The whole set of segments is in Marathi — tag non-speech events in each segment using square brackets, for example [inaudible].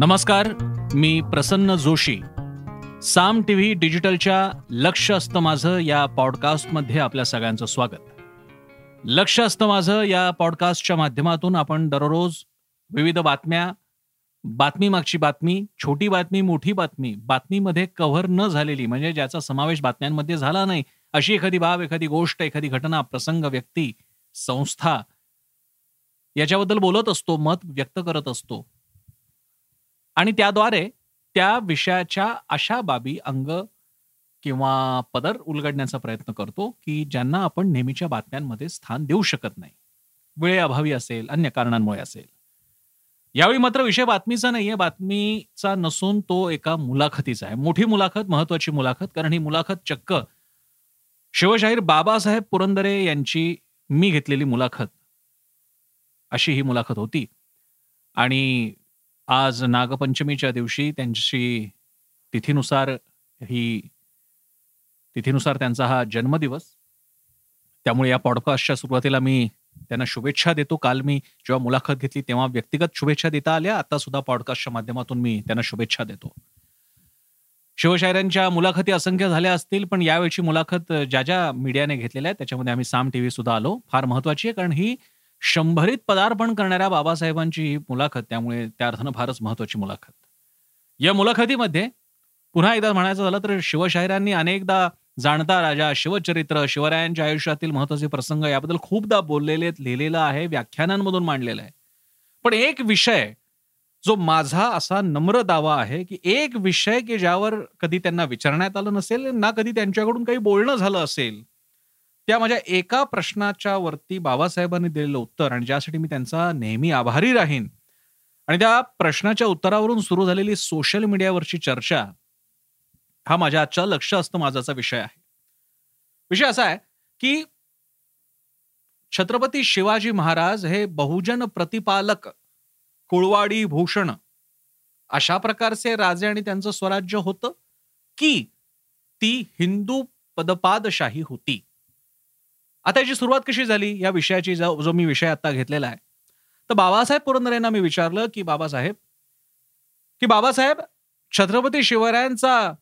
नमस्कार मी प्रसन्न जोशी. साम टी व्ही डिजिटलच्या लक्ष असतं माझं या पॉडकास्टमध्ये आपल्या सगळ्यांचं स्वागत. लक्ष असतं माझं या पॉडकास्टच्या माध्यमातून आपण दररोज विविध बातम्या बातमी मागची बातमी छोटी बातमी मोठी बातमी बातमीमध्ये कव्हर न झालेली म्हणजे ज्याचा समावेश बातम्यांमध्ये झाला नाही अशी एखादी बाब एखादी गोष्ट एखादी घटना प्रसंग व्यक्ती संस्था याच्याबद्दल बोलत असतो मत व्यक्त करत असतो. आणि त्याद्वारे त्या विषयाच्या अशा बाबी अंग किंवा पदर उलगडण्याचा प्रयत्न करतो की ज्यांना आपण नेहमीच्या बातम्यांमध्ये स्थान देऊ शकत नाही. वेळेअभावी असेल अन्य कारणांमुळे असेल. यावेळी मात्र विषय बातमीचा नाहीये. बातमीचा नसून तो एका मुलाखतीचा आहे. मोठी मुलाखत महत्वाची मुलाखत कारण ही मुलाखत चक्क. शिवशाहीर बाबासाहेब पुरंदरे यांची मी घेतलेली मुलाखत अशी ही मुलाखत होती. आणि आज नागपंचमीच्या दिवशी त्यांची तिथीनुसार ही तिथीनुसार त्यांचा हा जन्मदिवस. त्यामुळे या पॉडकास्टच्या सुरुवातीला मी त्यांना शुभेच्छा देतो. काल मी जेव्हा मुलाखत घेतली तेव्हा व्यक्तिगत शुभेच्छा देता आल्या. आता सुद्धा पॉडकास्टच्या माध्यमातून मी त्यांना शुभेच्छा देतो. शिवशायरांच्या मुलाखती असंख्य झाल्या असतील पण यावेळची मुलाखत ज्या ज्या मीडियाने घेतलेल्या आहे त्याच्यामध्ये आम्ही साम टीव्ही सुद्धा आलो. फार महत्वाची आहे कारण ही शंभरीत पदार्पण करणाऱ्या बाबासाहेबांची ही मुलाखत त्यामुळे त्या अर्थानं फारच महत्वाची मुलाखत. या मुलाखतीमध्ये पुन्हा एकदा म्हणायचं झालं तर शिवशाहिरांनी अनेकदा जाणता राजा शिवचरित्र शिवरायांच्या आयुष्यातील महत्त्वाचे प्रसंग याबद्दल खूपदा बोललेले लिहिलेलं आहे व्याख्यानांमधून मांडलेलं आहे. पण एक विषय जो माझा असा नम्र दावा आहे की एक विषय की ज्यावर कधी त्यांना विचारण्यात आलं नसेल ना कधी त्यांच्याकडून काही बोलणं झालं असेल त्या माझ्या एका प्रश्नाच्या वरती बाबासाहेबांनी दिलेलं उत्तर आणि ज्यासाठी मी त्यांचा नेहमी आभारी राहीन. आणि त्या प्रश्नाच्या उत्तरावरून सुरू झालेली सोशल मीडियावरची चर्चा हा माझ्या आजच्या लक्ष असतं माझाचा विषय आहे. विषय असा आहे की छत्रपती शिवाजी महाराज हे बहुजन प्रतिपालक कुळवाडी भूषण अशा प्रकारचे राजे आणि त्यांचं स्वराज्य होतं की ती हिंदू पदपादशाही होती? आता याची सुरुवात कशी झाली? या विषयाची जो मी विषय आता घेतलेला आहे. तर बाबासाहेब पुरंदर यांना मी विचारलं की बाबासाहेब की बाबासाहेब छत्रपती शिवरायांचा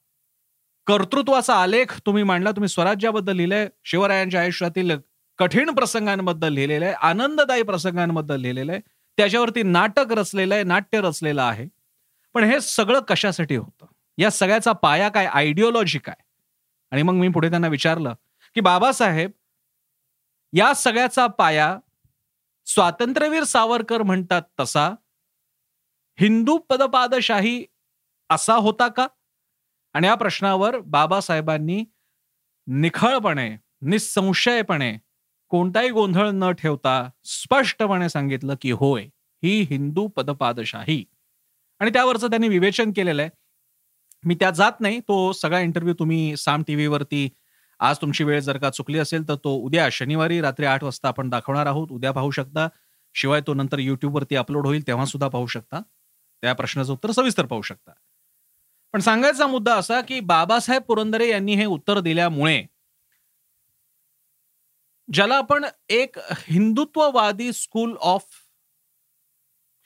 कर्तृत्वाचा आलेख तुम्ही मांडला तुम्ही स्वराज्याबद्दल लिहिलंय शिवरायांच्या आयुष्यातील कठीण प्रसंगांबद्दल लिहिलेलं आहे आनंददायी प्रसंगांबद्दल लिहिलेलं आहे त्याच्यावरती नाटक रचलेलं आहे नाट्य रचलेलं आहे. पण हे सगळं कशासाठी होतं? या सगळ्याचा पाया काय आयडिओलॉजी काय? आणि मग मी पुढे त्यांना विचारलं की बाबासाहेब या सगळ्याचा पाया स्वातंत्र्यवीर सावरकर म्हणतात तसा. हिंदू पदपादशाही असा होता का? आणि या प्रश्नावर बाबासाहेबांनी निखळपणे निसंशयपणे कोणताही गोंधळ न ठेवता स्पष्टपणे सांगितलं की होय ही हिंदू पदपादशाही. आणि त्यावरचं त्यांनी विवेचन केलेलं आहे. मी त्या जात नाही तो सगळा इंटरव्ह्यू तुम्ही साम टीव्हीवरती आज तुमची वेळ जर का चुकली असेल तर तो उद्या शनिवारी रात्री आठ वाजता आपण दाखवणार आहोत. उद्या पाहू शकता. शिवाय तो नंतर युट्यूबवरती अपलोड होईल तेव्हा सुद्धा पाहू शकता. त्या प्रश्नाचं उत्तर सविस्तर पाहू शकता. पण सांगायचा मुद्दा असा की बाबासाहेब पुरंदरे यांनी हे उत्तर दिल्यामुळे ज्याला आपण एक हिंदुत्ववादी स्कूल ऑफ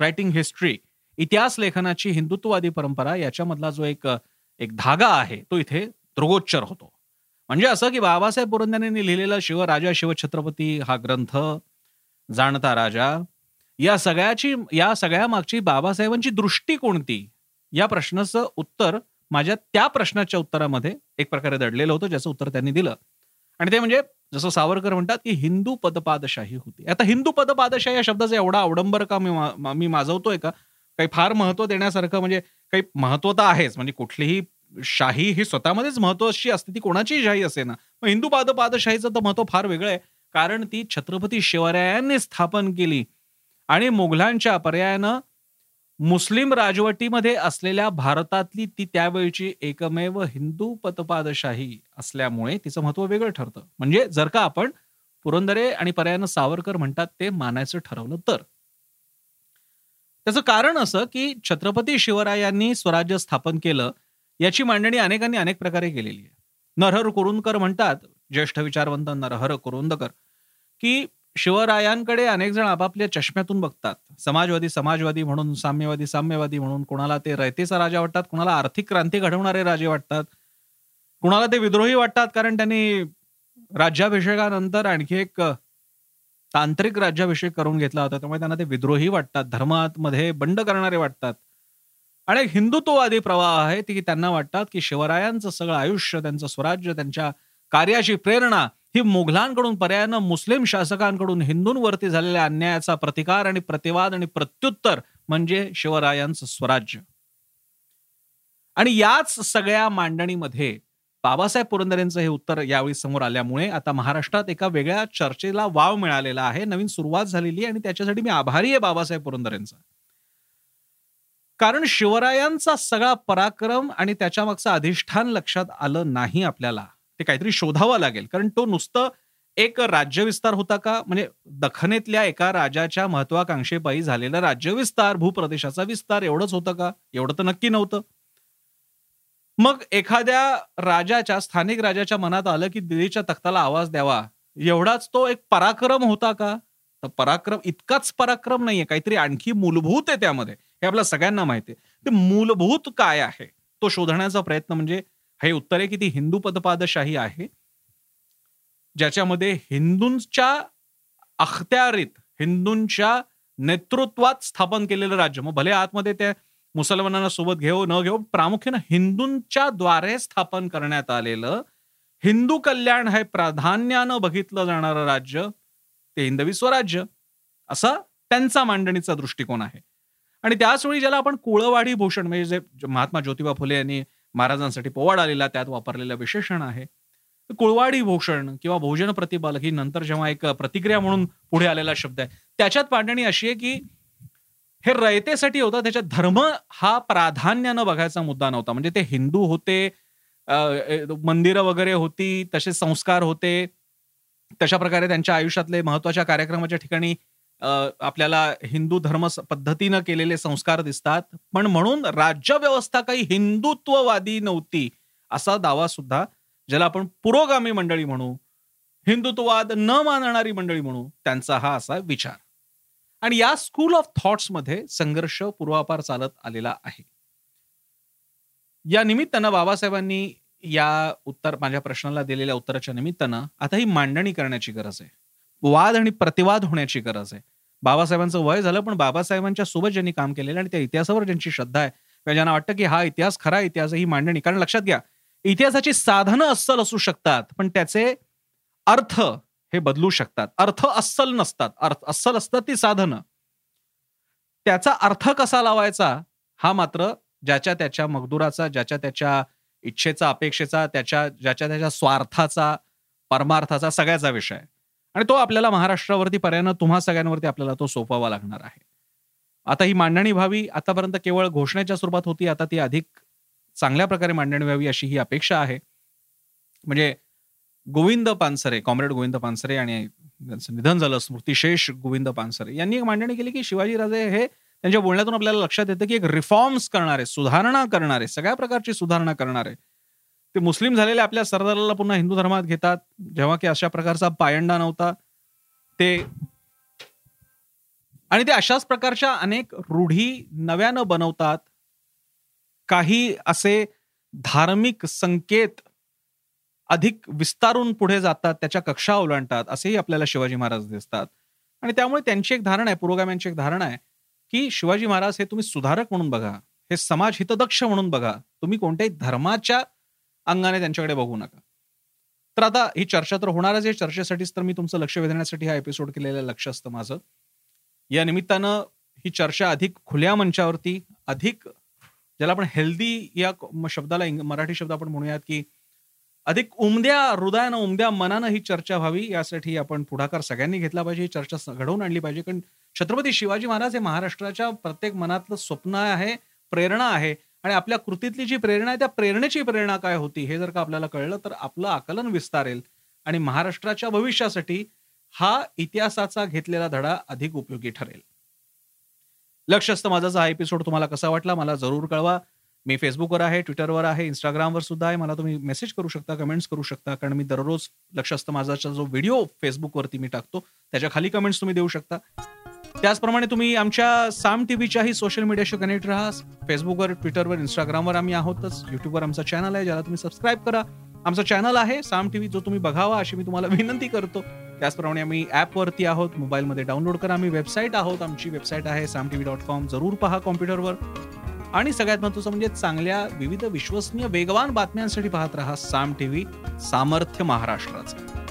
रायटिंग हिस्ट्री इतिहास लेखनाची हिंदुत्ववादी परंपरा याच्यामधला जो एक एक धागा आहे तो इथे दृगोच्चर होतो. म्हणजे असं की बाबासाहेब पुरंदरेंनी लिहिलेला शिवराजा शिवछत्रपती हा ग्रंथ जाणता राजा. या सगळ्याची या सगळ्या मागची बाबासाहेबांची दृष्टी कोणती? या प्रश्नाचं उत्तर माझ्या त्या प्रश्नाच्या उत्तरामध्ये एक प्रकारे दडलेलं होतं ज्याचं उत्तर त्यांनी दिलं. आणि ते म्हणजे जसं सावरकर म्हणतात की हिंदू पदपादशाही होती. आता हिंदू पदपादशाही या शब्दाचा एवढा अवडंबर का मी मी माजवतोय का? काही फार महत्त्व देण्यासारखं म्हणजे काही महत्त्व तर आहेच. म्हणजे कुठलीही शाही ही स्वतःमध्येच महत्वाची असते ती कोणाचीही शाही असे ना. मग हिंदू पादपादशाहीचं तर महत्त्व फार वेगळं आहे. कारण ती छत्रपती शिवरायांनी स्थापन केली. आणि मुघलांच्या पर्यायानं मुस्लिम राजवटीमध्ये असलेल्या भारतातली ती त्यावेळची एकमेव हिंदू पतपादशाही असल्यामुळे तिचं महत्त्व वेगळं ठरतं. म्हणजे जर का आपण पुरंदरे आणि पर्यायानं सावरकर म्हणतात ते मानायचं ठरवलं तर. त्याचं कारण असं की छत्रपती शिवरायांनी स्वराज्य स्थापन केलं. याची मांडणी अनेकांनी अनेक प्रकारे केलेली आहे. नरहर कुरुंदकर म्हणतात ज्येष्ठ विचारवंत नरहर कुरुंदकर की शिवरायांकडे अनेक जण आपापल्या चष्म्यातून बघतात. समाजवादी समाजवादी म्हणून साम्यवादी साम्यवादी म्हणून कोणाला ते रयतेचा राजा वाटतात कोणाला आर्थिक क्रांती घडवणारे राजे वाटतात कुणाला ते विद्रोही वाटतात कारण त्यांनी राज्याभिषेकानंतर आणखी एक तांत्रिक राज्याभिषेक करून घेतला होता. त्यामुळे त्यांना ते विद्रोही वाटतात धर्मात मध्ये बंड करणारे वाटतात. आणि एक हिंदुत्ववादी प्रवाह आहे की त्यांना वाटतात की शिवरायांचं सगळं आयुष्य त्यांचं स्वराज्य त्यांच्या कार्याची प्रेरणा ही मुघलांकडून पर्यायानं मुस्लिम शासकांकडून हिंदूंवरती झालेल्या अन्यायाचा प्रतिकार आणि प्रतिवाद आणि प्रत्युत्तर म्हणजे शिवरायांचं स्वराज्य. आणि याच सगळ्या मांडणीमध्ये बाबासाहेब पुरंदरेंचं हे उत्तर यावेळी समोर आल्यामुळे आता महाराष्ट्रात एका वेगळ्या चर्चेला वाव मिळालेला आहे. नवीन सुरुवात झालेली आहे आणि त्याच्यासाठी मी आभारी आहे बाबासाहेब पुरंदरेंचा. कारण शिवरायांचा सगळा पराक्रम आणि त्याच्या मागचं अधिष्ठान लक्षात आलं नाही आपल्याला. ते काहीतरी शोधावं लागेल. कारण तो नुसतं एक राज्यविस्तार होता का? म्हणजे दखनेतल्या एका राजाच्या महत्वाकांक्षेपायी झालेला राज्यविस्तार भूप्रदेशाचा विस्तार एवढंच होतं का? एवढं तर नक्की नव्हतं. मग एखाद्या राजाच्या स्थानिक राजाच्या मनात आलं की दिल्लीच्या तख्ताला आवाज द्यावा. एवढाच तो एक पराक्रम होता का? तर पराक्रम इतकाच पराक्रम नाहीये. काहीतरी आणखी मूलभूत आहे त्यामध्ये. हे आपल्या सगळ्यांना माहिती आहे. ते मूलभूत काय आहे? तो शोधण्याचा प्रयत्न म्हणजे हे उत्तर आहे की ती हिंदू पदपादशाही आहे ज्याच्यामध्ये हिंदूंच्या अखत्यारीत हिंदूंच्या नेतृत्वात स्थापन केलेलं राज्य. मग भले आतमध्ये ते मुसलमानांना सोबत घेऊ न घेऊ प्रामुख्यानं हिंदूंच्या द्वारे स्थापन करण्यात आलेलं हिंदू कल्याण हे प्राधान्यानं बघितलं जाणारं राज्य. ते हिंदवी स्वराज्य. असा त्यांचा मांडणीचा दृष्टिकोन आहे. आणि त्याचवेळी ज्याला आपण कुळवाडी भूषण म्हणजे जे महात्मा ज्योतिबा फुले यांनी महाराजांसाठी पोवाड आलेला त्यात वापरलेलं विशेषण आहे. कुळवाडी भूषण किंवा भोजन प्रतिपालक ही नंतर जेव्हा एक प्रतिक्रिया म्हणून पुढे आलेला शब्द आहे. त्याच्यात मांडणी अशी आहे की हे रयतेसाठी होतं त्याच्यात धर्म हा प्राधान्यानं बघायचा मुद्दा नव्हता. म्हणजे ते हिंदू होते मंदिरं वगैरे होती तसे संस्कार होते तशा प्रकारे त्यांच्या आयुष्यातले महत्त्वाच्या कार्यक्रमाच्या ठिकाणी आपल्याला हिंदू धर्म पद्धतीनं केलेले संस्कार दिसतात. पण म्हणून राज्य व्यवस्था काही हिंदुत्ववादी नव्हती असा दावा सुद्धा ज्याला आपण पुरोगामी मंडळी म्हणू हिंदुत्ववाद न मानणारी मंडळी म्हणू त्यांचा हा असा विचार. आणि या स्कूल ऑफ थॉट्समध्ये संघर्ष पूर्वापार चालत आलेला आहे. या निमित्तानं बाबासाहेबांनी या उत्तर माझ्या प्रश्नाला दिलेल्या उत्तराच्या निमित्तानं आता ही मांडणी करण्याची गरज आहे. वाद आणि प्रतिवाद होण्याची गरज आहे. बाबासाहेबांचं वय झालं पण बाबासाहेबांच्या सोबत ज्यांनी काम केलेलं आणि त्या इतिहासावर ज्यांची श्रद्धा आहे म्हणजे ज्यांना वाटतं की हा इतिहास खरा इतिहास ही मांडणी कारण लक्षात घ्या इतिहासाची साधनं अस्सल असू शकतात पण त्याचे अर्थ हे बदलू शकतात. अर्थ अस्सल नसतात. अर्थ अस्सल असतात ती साधनं. त्याचा अर्थ कसा लावायचा? हा मात्र ज्याच्या त्याच्या मगदुराचा ज्याच्या त्याच्या इच्छेचा अपेक्षेचा त्याच्या ज्याच्या त्याच्या स्वार्थाचा परमार्थाचा सगळ्याचा विषय आणि तो आपल्याला महाराष्ट्रावरती पर्यायानं तुम्हा सगळ्यांवरती आपल्याला तो सोपवावा लागणार आहे. आता ही मांडणी व्हावी आतापर्यंत केवळ घोषणेच्या स्वरूपात होती आता ती अधिक चांगल्या प्रकारे मांडणी व्हावी अशी ही अपेक्षा आहे. म्हणजे गोविंद पानसरे कॉम्रेड गोविंद पानसरे आणि त्यांचं निधन झालं स्मृतिशेष गोविंद पानसरे यांनी एक मांडणी केली की शिवाजीराजे हे त्यांच्या बोलण्यातून आपल्याला लक्षात येतं की एक रिफॉर्म्स करणारे सुधारणा करणारे सगळ्या प्रकारची सुधारणा करणारे ते मुस्लिम झालेले आपल्या सरदाराला पुन्हा हिंदू धर्मात घेतात. जेव्हा की अशा प्रकारचा पायंडा नव्हता. ते आणि ते अशाच प्रकारच्या अनेक रूढी नव्यानं बनवतात. काही असे धार्मिक संकेत अधिक विस्तारून पुढे जातात त्याच्या कक्षा ओलांडतात असेही आपल्याला शिवाजी महाराज दिसतात. आणि त्यामुळे त्यांची एक धारणा आहे पुरोगाम्यांची एक धारणा आहे. की शिवाजी महाराज हे तुम्ही सुधारक म्हणून बघा हे समाज हितदक्ष म्हणून बघा तुम्ही कोणत्याही धर्माच्या अंगाने त्यांच्याकडे बघू नका. तर आता ही चर्चा तर होणारच या चर्चेसाठीच तर मी तुमचं लक्ष वेधण्यासाठी हा एपिसोड केलेलं लक्ष असतं माझं. या निमित्तानं ही चर्चा अधिक खुल्या मंचावरती अधिक ज्याला आपण हेल्दी या शब्दाला मराठी शब्द आपण म्हणूयात की अधिक उमद्या हृदयानं उमद्या मनानं ही चर्चा व्हावी यासाठी आपण पुढाकार सगळ्यांनी घेतला पाहिजे ही चर्चा घडवून आणली पाहिजे कारण छत्रपती शिवाजी महाराज हे महाराष्ट्राच्या प्रत्येक मनातलं स्वप्न आहे प्रेरणा आहे. आणि आपल्या कृतीतली जी प्रेरणा आहे त्या प्रेरणेची प्रेरणा काय होती हे जर का आपल्याला कळलं तर आपलं आकलन विस्तारेल. आणि महाराष्ट्राच्या भविष्यासाठी हा इतिहासाचा घेतलेला धडा अधिक उपयोगी ठरेल. लक्ष असतं माझा हा एपिसोड तुम्हाला कसा वाटला मला जरूर कळवा. मी फेसबुकवर आहे ट्विटरवर आहे इंस्टाग्रामवर सुद्धा आहे. मला तुम्ही मेसेज करू शकता कमेंट्स करू शकता. कारण मी दररोज लक्ष असतं माझाचा जो व्हिडिओ फेसबुकवरती मी टाकतो त्याच्याखाली कमेंट्स तुम्ही देऊ शकता. त्याचप्रमाणे तुम्ही आमच्या साम टीव्हीच्याही सोशल मीडियाशी कनेक्ट राहा. फेसबुकवर ट्विटरवर इंस्टाग्रामवर आम्ही आहोतच. युट्यूबवर आमचा चॅनल आहे ज्याला तुम्ही सबस्क्राईब करा. आमचा चॅनल आहे साम टीव्ही जो तुम्ही बघावा अशी मी तुम्हाला [laughs] विनंती करतो. त्याचप्रमाणे आम्ही ॲपवरती आहोत. मोबाईलमध्ये डाउनलोड करा. आम्ही वेबसाईट आहोत. आमची वेबसाईट आहे Saam T V dot com. जरूर पहा कॉम्प्युटरवर. आणि सगळ्यात महत्वाचं म्हणजे चांगल्या विविध विश्वसनीय वेगवान बातम्यांसाठी पाहत राहा साम टीव्ही सामर्थ्य महाराष्ट्राचं.